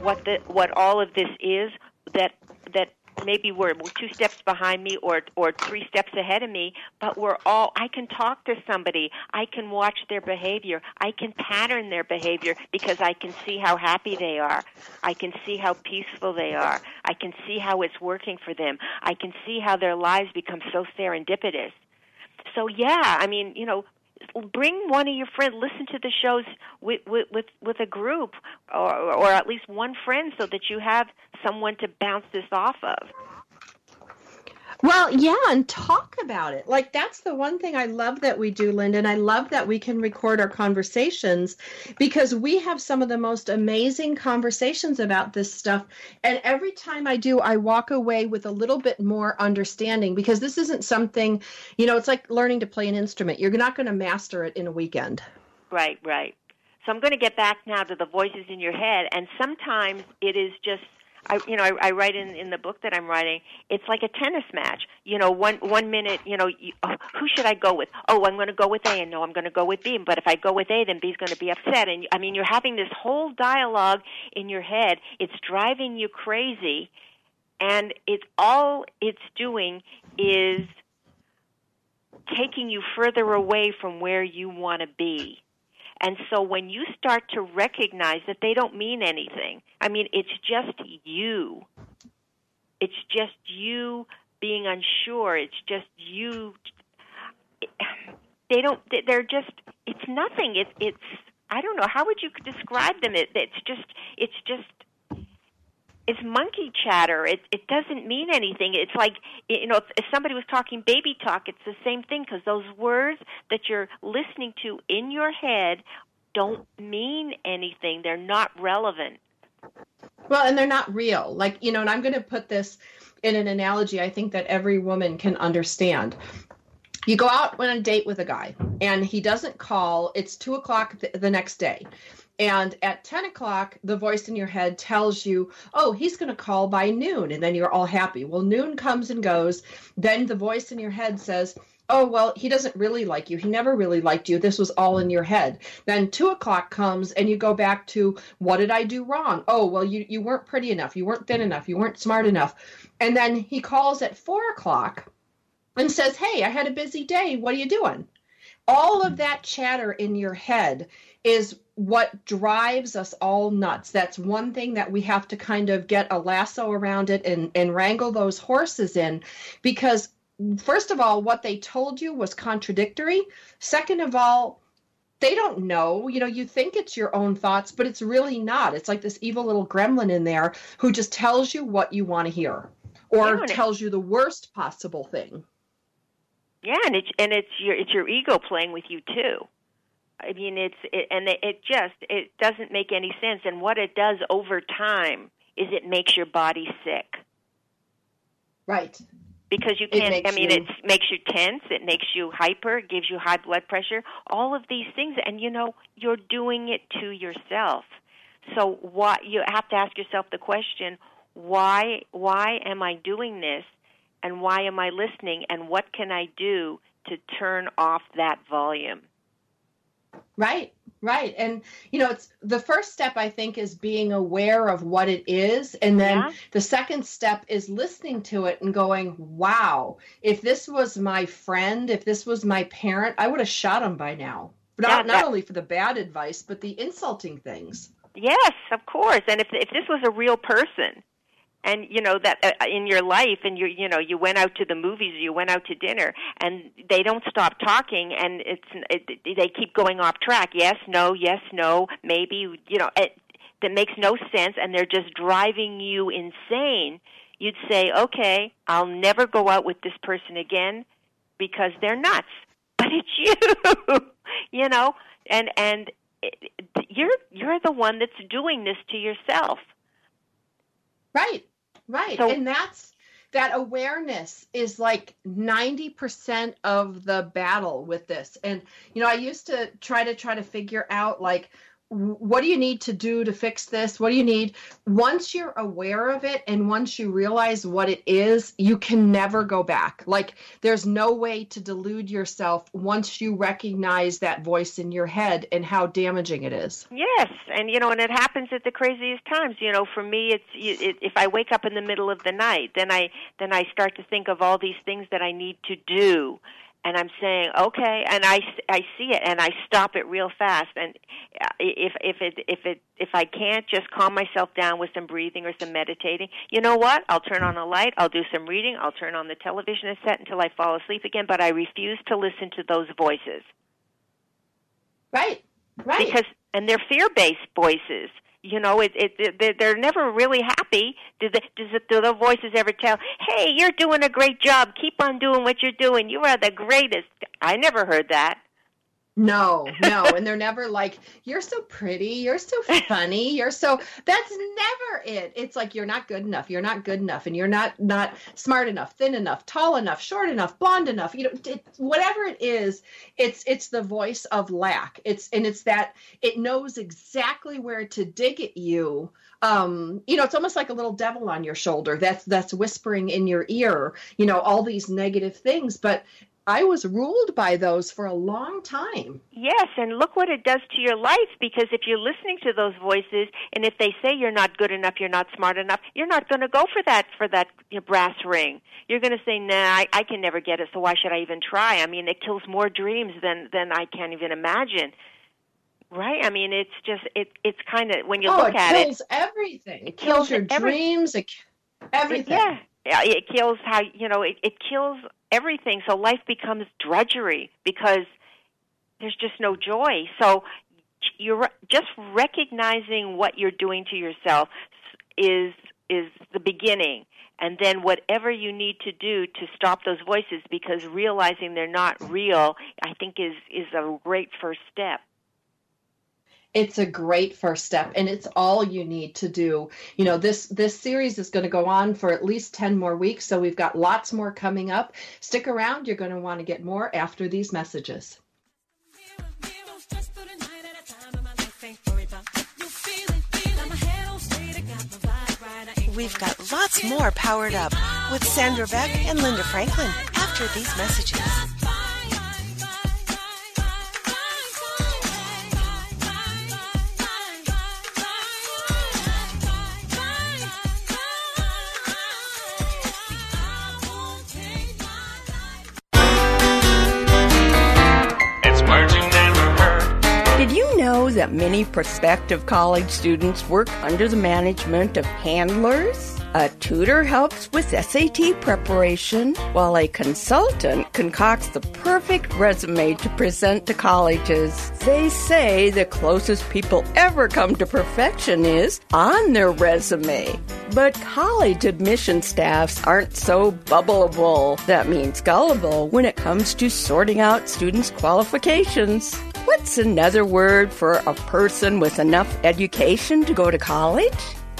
[SPEAKER 4] what the what all of this is, that that maybe we're, we're two steps behind me or or three steps ahead of me but we're all i can talk to somebody. I can watch their behavior. I can pattern their behavior because i can see how happy they are. I can see how peaceful they are. I can see how it's working for them. I can see how their lives become so serendipitous. So yeah i mean you know bring one of your friends listen to the shows with with with, a group or or at least one friend so that you have someone to bounce this off of
[SPEAKER 3] Well, yeah, and talk about it. Like that's the one thing I love that we do, Linda, and I love that we can record our conversations because we have some of the most amazing conversations about this stuff. And every time I do, I walk away with a little bit more understanding because this isn't something, you know, it's like learning to play an instrument. You're not going to master it in a weekend.
[SPEAKER 4] Right, right. So I'm going to get back now to the voices in your head, and sometimes it is just. I, you know, I, I write in in the book that I'm writing. It's like a tennis match. You know, one one minute, you know, you, oh, who should I go with? Oh, I'm going to go with A, and no, I'm going to go with B. But if I go with A, then B's going to be upset. And I mean, you're having this whole dialogue in your head. It's driving you crazy, and it's all it's doing is taking you further away from where you want to be. And so when you start to recognize that they don't mean anything, I mean, it's just you. It's just you being unsure. It's just you. They don't, they're just, it's nothing. It's, it's, I don't know. How would you describe them? It, it's just, it's just, it's monkey chatter. It it doesn't mean anything. It's like you know, if, if somebody was talking baby talk, it's the same thing because those words that you're listening to in your head don't mean anything. They're not relevant.
[SPEAKER 3] Well, and they're not real. Like, you know, and I'm going to put this in an analogy I think that every woman can understand. You go out on a date with a guy and he doesn't call. It's two o'clock th- the next day. And at 10 o'clock, the voice in your head tells you, oh, he's going to call by noon. And then you're all happy. Well, noon comes and goes. Then the voice in your head says, oh, well, he doesn't really like you. He never really liked you. This was all in your head. Then two o'clock comes and you go back to, what did I do wrong? Oh, well, you, you weren't pretty enough. You weren't thin enough. You weren't smart enough. And then he calls at four o'clock and says, hey, I had a busy day. What are you doing? All of that chatter in your head is what drives us all nuts. That's one thing that we have to kind of get a lasso around it and, and wrangle those horses in because, first of all, what they told you was contradictory. Second of all, they don't know. You know, you think it's your own thoughts, but it's really not. It's like this evil little gremlin in there who just tells you what you want to hear or
[SPEAKER 4] Yeah,
[SPEAKER 3] tells you the worst possible thing.
[SPEAKER 4] Yeah, and it's and it's your it's your ego playing with you too. I mean, it's it, and it, it just it doesn't make any sense. And what it does over time is it makes your body sick
[SPEAKER 3] Right.
[SPEAKER 4] because you can't. I mean,
[SPEAKER 3] you-
[SPEAKER 4] it makes you tense. It makes you hyper. It gives you high blood pressure. All of these things, and you know, you're doing it to yourself. So why you have to ask yourself the question: Why? Why am I doing this? And why am I listening? And what can I do to turn off that volume?
[SPEAKER 3] Right, right. And, you know, it's the first step, I think, is being aware of what it is. And then
[SPEAKER 4] Yeah.
[SPEAKER 3] the second step is listening to it and going, wow, if this was my friend, if this was my parent, I would have shot him by now. Not,
[SPEAKER 4] Yeah,
[SPEAKER 3] not only for the bad advice, but the insulting things.
[SPEAKER 4] Yes, of course. And if if this was a real person, and you know that uh, in your life, and you you know you went out to the movies, you went out to dinner, and they don't stop talking, and it's it, they keep going off track. Yes, no, yes, no, maybe. You know, it, that makes no sense and they're just driving you insane, you'd say, "Okay, I'll never go out with this person again because they're nuts." <laughs> But it's you. <laughs> you know, and and it, you're you're the one that's doing this to yourself.
[SPEAKER 3] Right. Right.
[SPEAKER 4] So-
[SPEAKER 3] and that's that awareness is like 90% of the battle with this. And you know, I used to try to try to figure out like what do you need to do to fix this? What do you need? Once you're aware of it and once you realize what it is, you can never go back. Like there's no way to delude yourself once you recognize that voice in your head and how damaging it is.
[SPEAKER 4] Yes, and you know, and it happens at the craziest times. You know, for me, it's it, if I wake up in the middle of the night, then I then I start to think of all these things that I need to do, and I'm saying, okay, and I s- I see it, and I stop it real fast. And uh, if if it if it if I can't just calm myself down with some breathing or some meditating, you know what? I'll turn on a light, I'll do some reading, I'll turn on the television and set until I fall asleep again. But I refuse to listen to those voices
[SPEAKER 3] Right. Right.
[SPEAKER 4] because and they're fear-based voices. You know, it, it, they're- never really happy. Do the does it, do the voices ever tell, "Hey, you're doing a great job. Keep on doing what you're doing. You are the greatest." I never heard that.
[SPEAKER 3] No, no, <laughs> and they're never like, "You're so pretty, you're so funny, you're so." That's never it. It's like you're not good enough, you're not good enough, and you're not not smart enough, thin enough, tall enough, short enough, blonde enough. You know, it, whatever it is, it's it's the voice of lack. It's and it's that it knows exactly where to dig at you. Um, you know, it's almost like a little devil on your shoulder that's that's whispering in your ear. You know, all these negative things, but. I was ruled by those for a long time.
[SPEAKER 4] Yes, and look what it does to your life because if you're listening to those voices and if they say you're not good enough, you're not smart enough, you're not going to go for that for that brass ring. You're going to say, "Nah, I, I can never get it, so why should I even try?" I mean, it kills more dreams than than I can't even imagine. Right? I mean, it's just it it's kind of when you
[SPEAKER 3] oh,
[SPEAKER 4] look
[SPEAKER 3] it
[SPEAKER 4] at it, it
[SPEAKER 3] kills everything. It
[SPEAKER 4] It
[SPEAKER 3] kills,
[SPEAKER 4] kills
[SPEAKER 3] your
[SPEAKER 4] every-
[SPEAKER 3] dreams. It, everything.
[SPEAKER 4] Yeah, yeah, it kills how you know it, it kills everything. So life becomes drudgery because there's just no joy. So you're just recognizing what you're doing to yourself is is the beginning and then whatever you need to do to stop those voices because realizing they're not real i think is is a great first step
[SPEAKER 3] It's a great first step, and it's all you need to do. You know, this this series is going to go on for at least ten more weeks, so we've got lots more coming up. Stick around; you're going to want to get more after these messages.
[SPEAKER 2] We've got lots more powered up with Sandra Beck and Linda Franklin after these messages.
[SPEAKER 6] Many prospective college students work under the management of handlers? A tutor helps with SAT preparation, while a consultant concocts the perfect resume to present to colleges. They say the closest people ever come to perfection is on their resume. But college admission staffs aren't so bubbleable, that means gullible, when it comes to sorting out students' qualifications. What's another word for a person with enough education to go to college?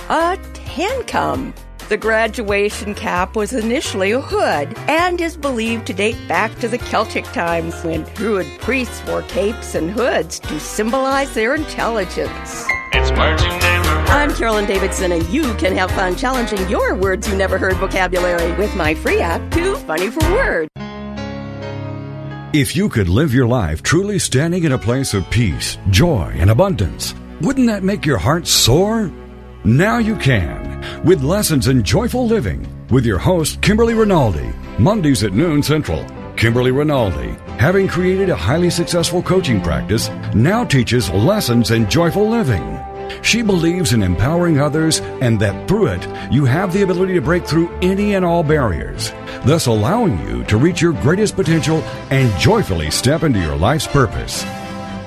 [SPEAKER 6] A tancum. The graduation cap was initially a hood and is believed to date back to the Celtic times when Druid priests wore capes and hoods to symbolize their intelligence.
[SPEAKER 5] It's words you never heard.
[SPEAKER 6] I'm Carolyn Davidson, and you can have fun challenging your words you never heard vocabulary with my free app, Too Funny for Words.
[SPEAKER 1] If you could live your life truly standing in a place of peace, joy, and abundance, wouldn't that make your heart soar? Now you can, with lessons in joyful living, with your host, Kimberly Rinaldi, Mondays at noon Central. Kimberly Rinaldi, having created a highly successful coaching practice, now teaches lessons in joyful living. She believes in empowering others and that through it, you have the ability to break through any and all barriers, thus allowing you to reach your greatest potential and joyfully step into your life's purpose.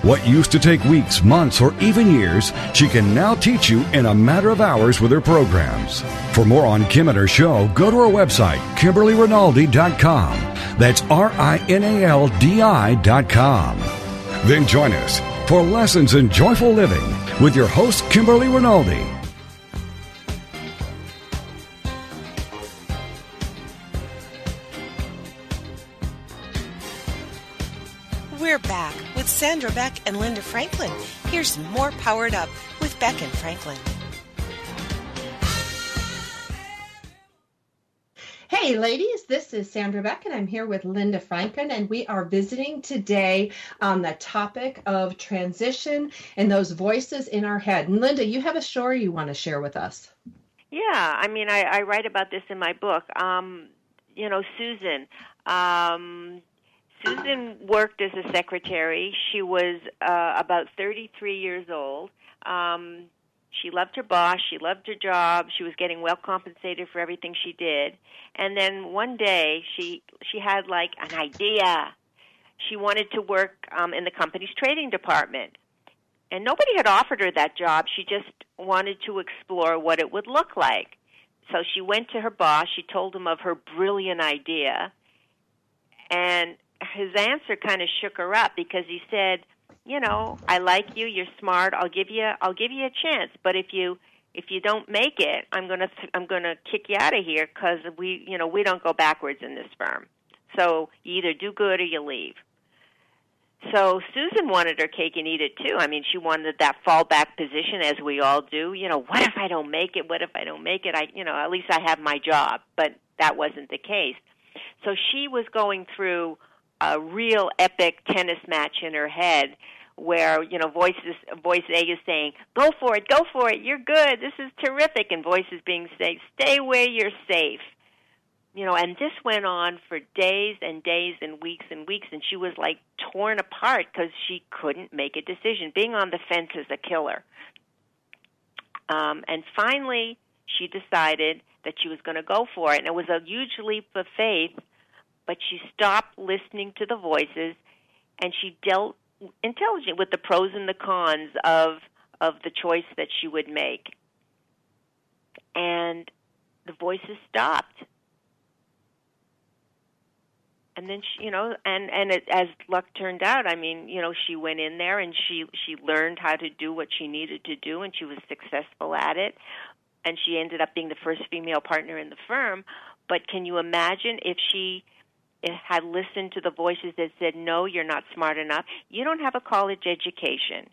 [SPEAKER 1] What used to take weeks, months, or even years, she can now teach you in a matter of hours with her programs. For more on Kim and her show, go to her website, KimberlyRinaldi.com. That's R I N A L D I.com. Then join us for Lessons in Joyful Living with your host, Kimberly Rinaldi.
[SPEAKER 2] We're back with Sandra Beck and Linda Franklin. Here's more Powered Up with Beck and Franklin.
[SPEAKER 3] Hey, ladies, this is Sandra Beck, and I'm here with Linda Franklin, and we are visiting today on the topic of transition and those voices in our head. And Linda, you have a story you want to share with us.
[SPEAKER 4] Yeah, I mean, I, I write about this in my book. Um, you know, Susan. Um, Susan worked as a secretary. She was uh, about 33 years old. Um, she loved her boss. She loved her job. She was getting well compensated for everything she did. And then one day, she she had like an idea. She wanted to work um, in the company's trading department, and nobody had offered her that job. She just wanted to explore what it would look like. So she went to her boss. She told him of her brilliant idea, and his answer kind of shook her up because he said, "You know, I like you. You're smart. I'll give you I'll give you a chance, but if you if you don't make it, I'm going to I'm going to kick you out of here cuz we, you know, we don't go backwards in this firm. So, you either do good or you leave." So Susan wanted her cake and eat it too. I mean, she wanted that fallback position, as we all do. You know, <laughs> what if I don't make it? What if I don't make it? I, you know, at least I have my job. But that wasn't the case. So she was going through a real epic tennis match in her head where you know voices voice A is saying go for it go for it you're good this is terrific and voices being saying stay where you're safe. You know and this went on for days and days and weeks and weeks and she was like torn apart because she couldn't make a decision. Being on the fence is a killer. Um, and finally she decided that she was going to go for it and it was a huge leap of faith but she stopped listening to the voices and she dealt intelligent with the pros and the cons of of the choice that she would make. And the voices stopped. And then she you know and and it, as luck turned out i mean you know she went in there and she she learned how to do what she needed to do and she was successful at it. And she ended up being the first female partner in the firm. But can you imagine if she had listened to the voices that said, No, you're not smart enough. You don't have a college education.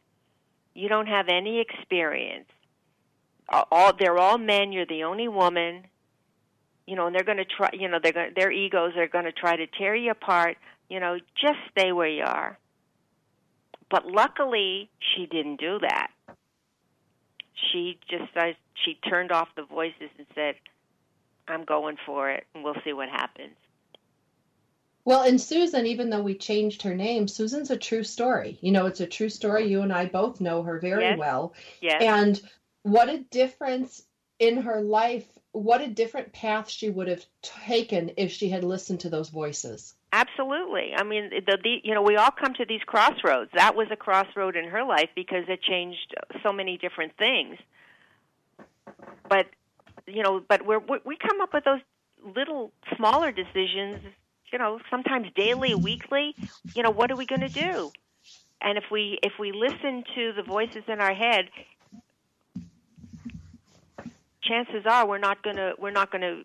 [SPEAKER 4] You don't have any experience. All, they're all men. You're the only woman. You know, and they're going to try, you know, they're going their egos are going to try to tear you apart. You know, just stay where you are. But luckily, she didn't do that. She just, uh, she turned off the voices and said, I'm going for it, and we'll see what happens.
[SPEAKER 3] Well, and Susan, even though we changed her name, Susan's a true story. You know, it's a true story. You and I both know her very
[SPEAKER 4] Yes.
[SPEAKER 3] well.
[SPEAKER 4] Yes.
[SPEAKER 3] And what a difference in her life, what a different path she would have taken if she had listened to those voices.
[SPEAKER 4] Absolutely. I mean, the, the you know we all come to these crossroads. That was a crossroad in her life because it changed so many different things. But you know, but we're, we we come up with those little smaller decisions. You know, sometimes daily, weekly. You know, what are we going to do? And if we if we listen to the voices in our head, chances are we're not going to we're not going to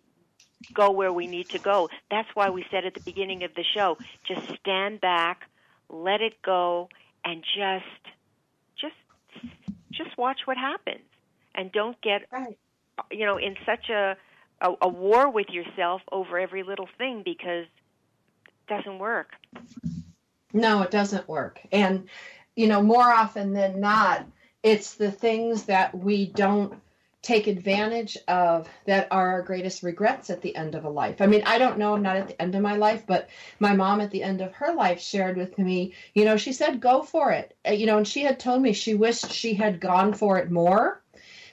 [SPEAKER 4] go where we need to go. That's why we said at the beginning of the show, just stand back, let it go, and just just just watch what happens, and don't get you know in such a a, a war with yourself over every little thing because doesn't work.
[SPEAKER 3] No, it doesn't work. And, you know, more often than not, it's the things that we don't take advantage of that are our greatest regrets at the end of a life. I mean, I don't know, I'm not at the end of my life, but my mom at the end of her life shared with me, you know, she said, go for it. Uh, You know, and she had told me she wished she had gone for it more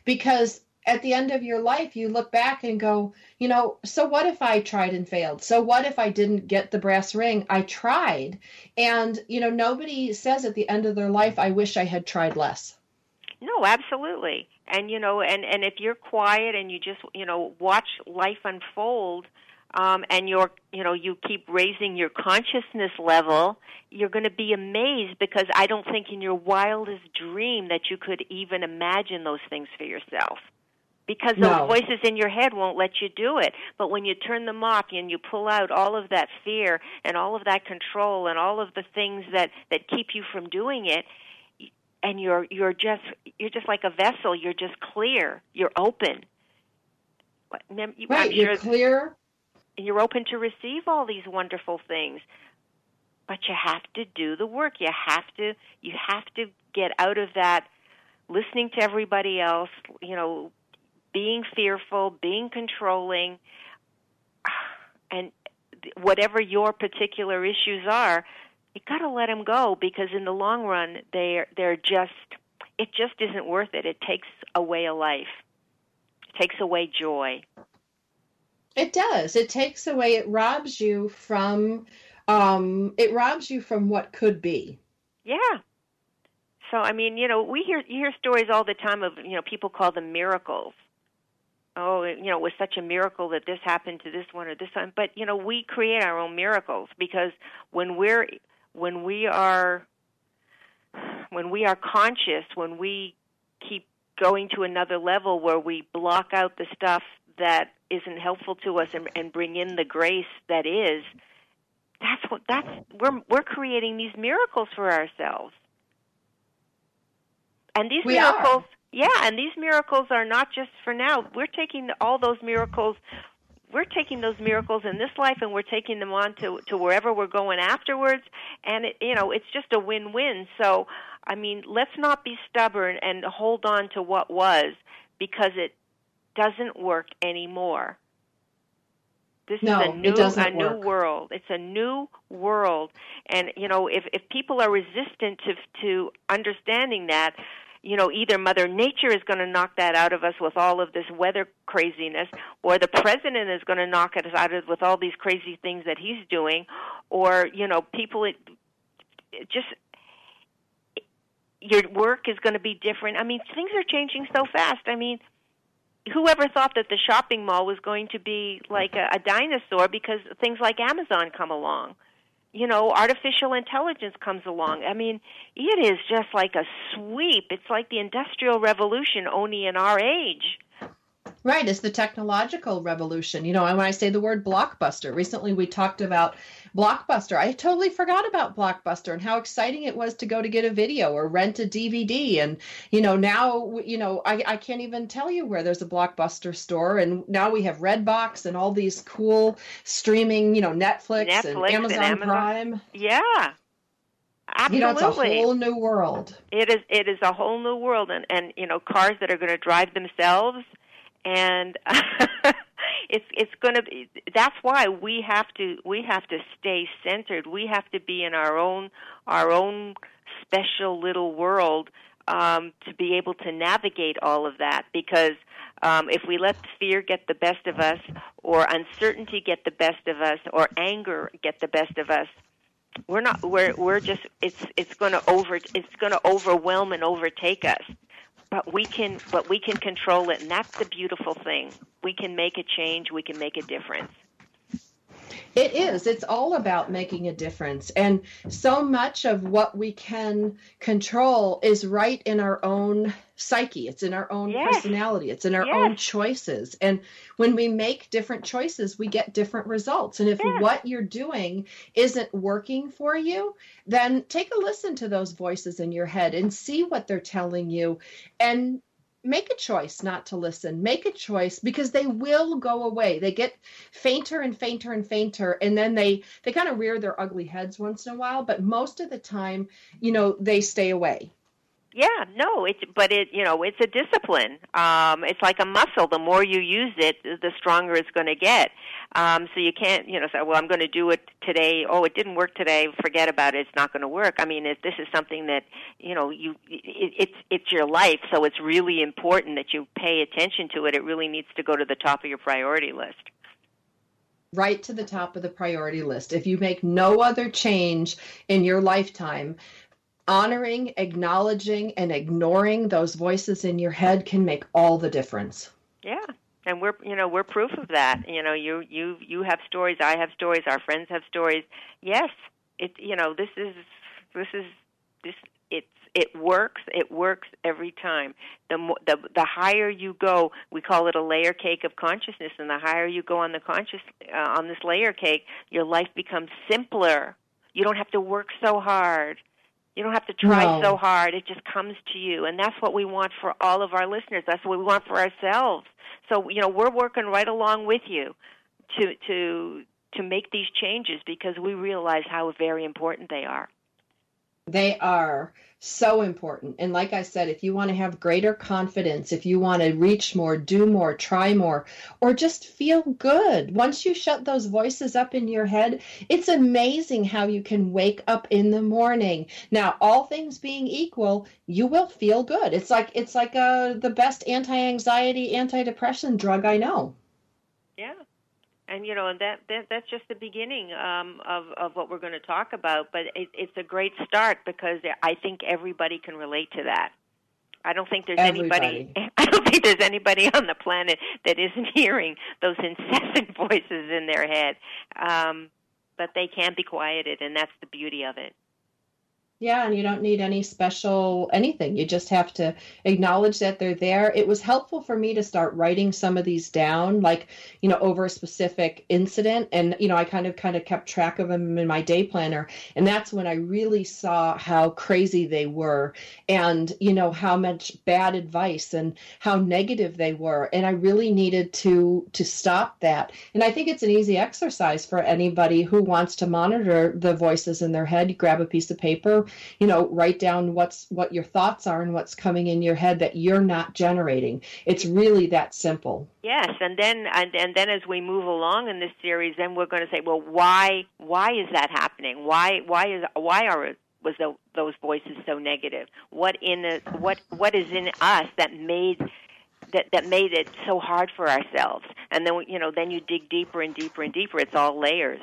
[SPEAKER 3] because at the end of your life, you look back and go, you know, so what if I tried and failed? So what if I didn't get the brass ring? I tried. And, you know, nobody says at the end of their life, I wish I had tried less.
[SPEAKER 4] No, absolutely. And you know, and and if you're quiet and you just you know watch life unfold, um, and you're you know you keep raising your consciousness level, you're going to be amazed because I don't think in your wildest dream that you could even imagine those things for yourself. Because those
[SPEAKER 3] No.
[SPEAKER 4] voices in your head won't let you do it. But when you turn them off and you pull out all of that fear and all of that control and all of the things that that keep you from doing it, and you're you're just you're just like a vessel. You're just clear. You're open. What- mem- you- I'm
[SPEAKER 3] Right. You're clear.
[SPEAKER 4] you're open to receive all these wonderful things, but you have to do the work. You have to you have to get out of that listening to everybody else. You know, being fearful, being controlling, and whatever your particular issues are, you got to let them go because in the long run, they're they're just it just isn't worth it. It takes away a life. It takes away joy.
[SPEAKER 3] It does. It takes away, it robs you from, um, it robs you from what could be.
[SPEAKER 4] Yeah. So I mean, you know, we hear you hear stories all the time of you know people call them miracles. Oh, you know, it was such a miracle that this happened to this one or this one. But you know, we create our own miracles because when we're when we are when we are conscious, when we keep going to another level where we block out the stuff that isn't helpful to us and, and bring in the grace that is, that's what that's we're we're creating these miracles for ourselves. And these
[SPEAKER 3] We are.
[SPEAKER 4] Yeah, and these miracles are not just for now. We're taking all those miracles we're taking those miracles in this life and we're taking them on to to wherever we're going afterwards. And it, you know it's just a win-win. So i mean let's not be stubborn and hold on to what was because it doesn't work anymore. This
[SPEAKER 3] No,
[SPEAKER 4] is a new a new
[SPEAKER 3] work.
[SPEAKER 4] world. It's a new world. And you know if if people are resistant to to understanding that you know, either Mother Nature is going to knock that out of us with all of this weather craziness, or the president is going to knock us out of with all these crazy things that he's doing, or you know, people it, it just your work is going to be different. I mean, things are changing so fast. I mean, whoever thought that the shopping mall was going to be like a, a dinosaur because things like Amazon come along? You know, artificial intelligence comes along. I mean, it is just like a sweep. It's like the industrial revolution only in our age.
[SPEAKER 3] Right, it's the technological revolution. You know, and when I say the word blockbuster, recently we talked about Blockbuster. I totally forgot about Blockbuster and how exciting it was to go to get a video or rent a DVD. And, you know, now, you know, I, I can't even tell you where there's a Blockbuster store. And now we have Redbox and all these cool streaming, you know, Netflix,
[SPEAKER 4] Netflix
[SPEAKER 3] and
[SPEAKER 4] and
[SPEAKER 3] Amazon,
[SPEAKER 4] Amazon.
[SPEAKER 3] Prime.
[SPEAKER 4] Yeah. Absolutely.
[SPEAKER 3] You know, it's a whole new world.
[SPEAKER 4] It is it is a whole new world and and you know cars that are going to drive themselves and <laughs> it's it's going to be that's why we have to we have to stay centered. We have to be in our own our own special little world um to be able to navigate all of that. Because um if we let fear get the best of us or uncertainty get the best of us or anger get the best of us we're not we're we're just it's it's going to over it's going to overwhelm and overtake us but we can but we can control it and that's the beautiful thing. We can make a change we can make a difference
[SPEAKER 3] It is. It's all about making a difference. And so much of what we can control is right in our own psyche. It's in our own
[SPEAKER 4] Yes.
[SPEAKER 3] personality. It's in our
[SPEAKER 4] Yes.
[SPEAKER 3] own choices. And when we make different choices, we get different results. And if
[SPEAKER 4] Yeah.
[SPEAKER 3] what you're doing isn't working for you, then take a listen to those voices in your head and see what they're telling you and make a choice not to listen. Make a choice because they will go away. They get fainter and fainter and fainter and then they they kind of rear their ugly heads once in a while but most of the time you know they stay away
[SPEAKER 4] Yeah, no, it's but it you know it's a discipline. Um, it's like a muscle. The more you use it, the stronger it's going to get. Um, so you can't you know say, well, I'm going to do it today. Oh, it didn't work today. Forget about it. It's not going to work. I mean, it, this is something that you know you it, it's it's your life. So it's really important that you pay attention to it. It really needs to go to the top of your priority list.
[SPEAKER 3] right to the top of the priority list. If you make no other change in your lifetime, honoring, acknowledging, and ignoring those voices in your head can make all the difference.
[SPEAKER 4] Yeah. And we're you know we're proof of that. You know you you you have stories. I have stories. Our friends have stories. Yes, it you know this is this is this it's it works. It works every time. The the the higher you go, we call it a layer cake of consciousness, and the higher you go on the conscious uh, on this layer cake, your life becomes simpler. You don't have to work so hard. You don't have to try
[SPEAKER 3] No.
[SPEAKER 4] so hard. It just comes to you. And that's what we want for all of our listeners. That's what we want for ourselves. So, you know, we're working right along with you to to to make these changes because we realize how very important they are.
[SPEAKER 3] They are so important. And like I said, if you want to have greater confidence, if you want to reach more, do more, try more, or just feel good, once you shut those voices up in your head, it's amazing how you can wake up in the morning. Now, all things being equal, you will feel good. It's like it's like uh, the best anti-anxiety, anti-depression drug I know.
[SPEAKER 4] Yeah. And you know, and that, that that's just the beginning um, of of what we're going to talk about. But it, it's a great start because I think everybody can relate to that. I don't think there's anybody. <laughs> I don't think there's anybody on the planet that isn't <laughs> hearing those incessant voices in their head. Um, but they can be quieted, and that's the beauty of it.
[SPEAKER 3] Yeah, and you don't need any special anything. You just have to acknowledge that they're there. It was helpful for me to start writing some of these down, like, you know, over a specific incident. And, you know, I kind of kind of kept track of them in my day planner. And that's when I really saw how crazy they were and, you know, how much bad advice and how negative they were. And I really needed to to stop that. And I think it's an easy exercise for anybody who wants to monitor the voices in their head. You grab a piece of paper, you know write down what's what your thoughts are and what's coming in your head that you're not generating it's really that simple
[SPEAKER 4] Yes, and then and, and then as we move along in this series, then we're going to say, well, why why is that happening? Why why is why are was tho- those voices so negative? What in the, what what is in us that made that that made it so hard for ourselves? And then you know, then you dig deeper and deeper and deeper. It's all layers.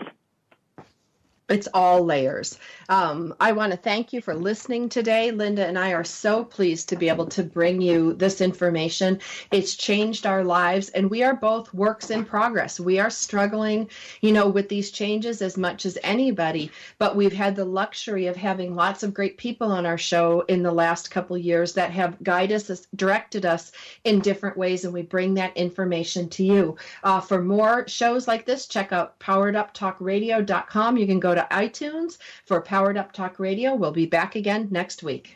[SPEAKER 3] It's all layers. Um, i want to thank you for listening today. Linda and i are so pleased to be able to bring you this information. It's changed our lives and we are both works in progress. We are struggling you know with these changes as much as anybody but we've had the luxury of having lots of great people on our show in the last couple years that have guided us directed us in different ways and we bring that information to you. Uh, for more shows like this check out powereduptalkradio.com you can go to itunes for powered up talk radio. We'll be back again next week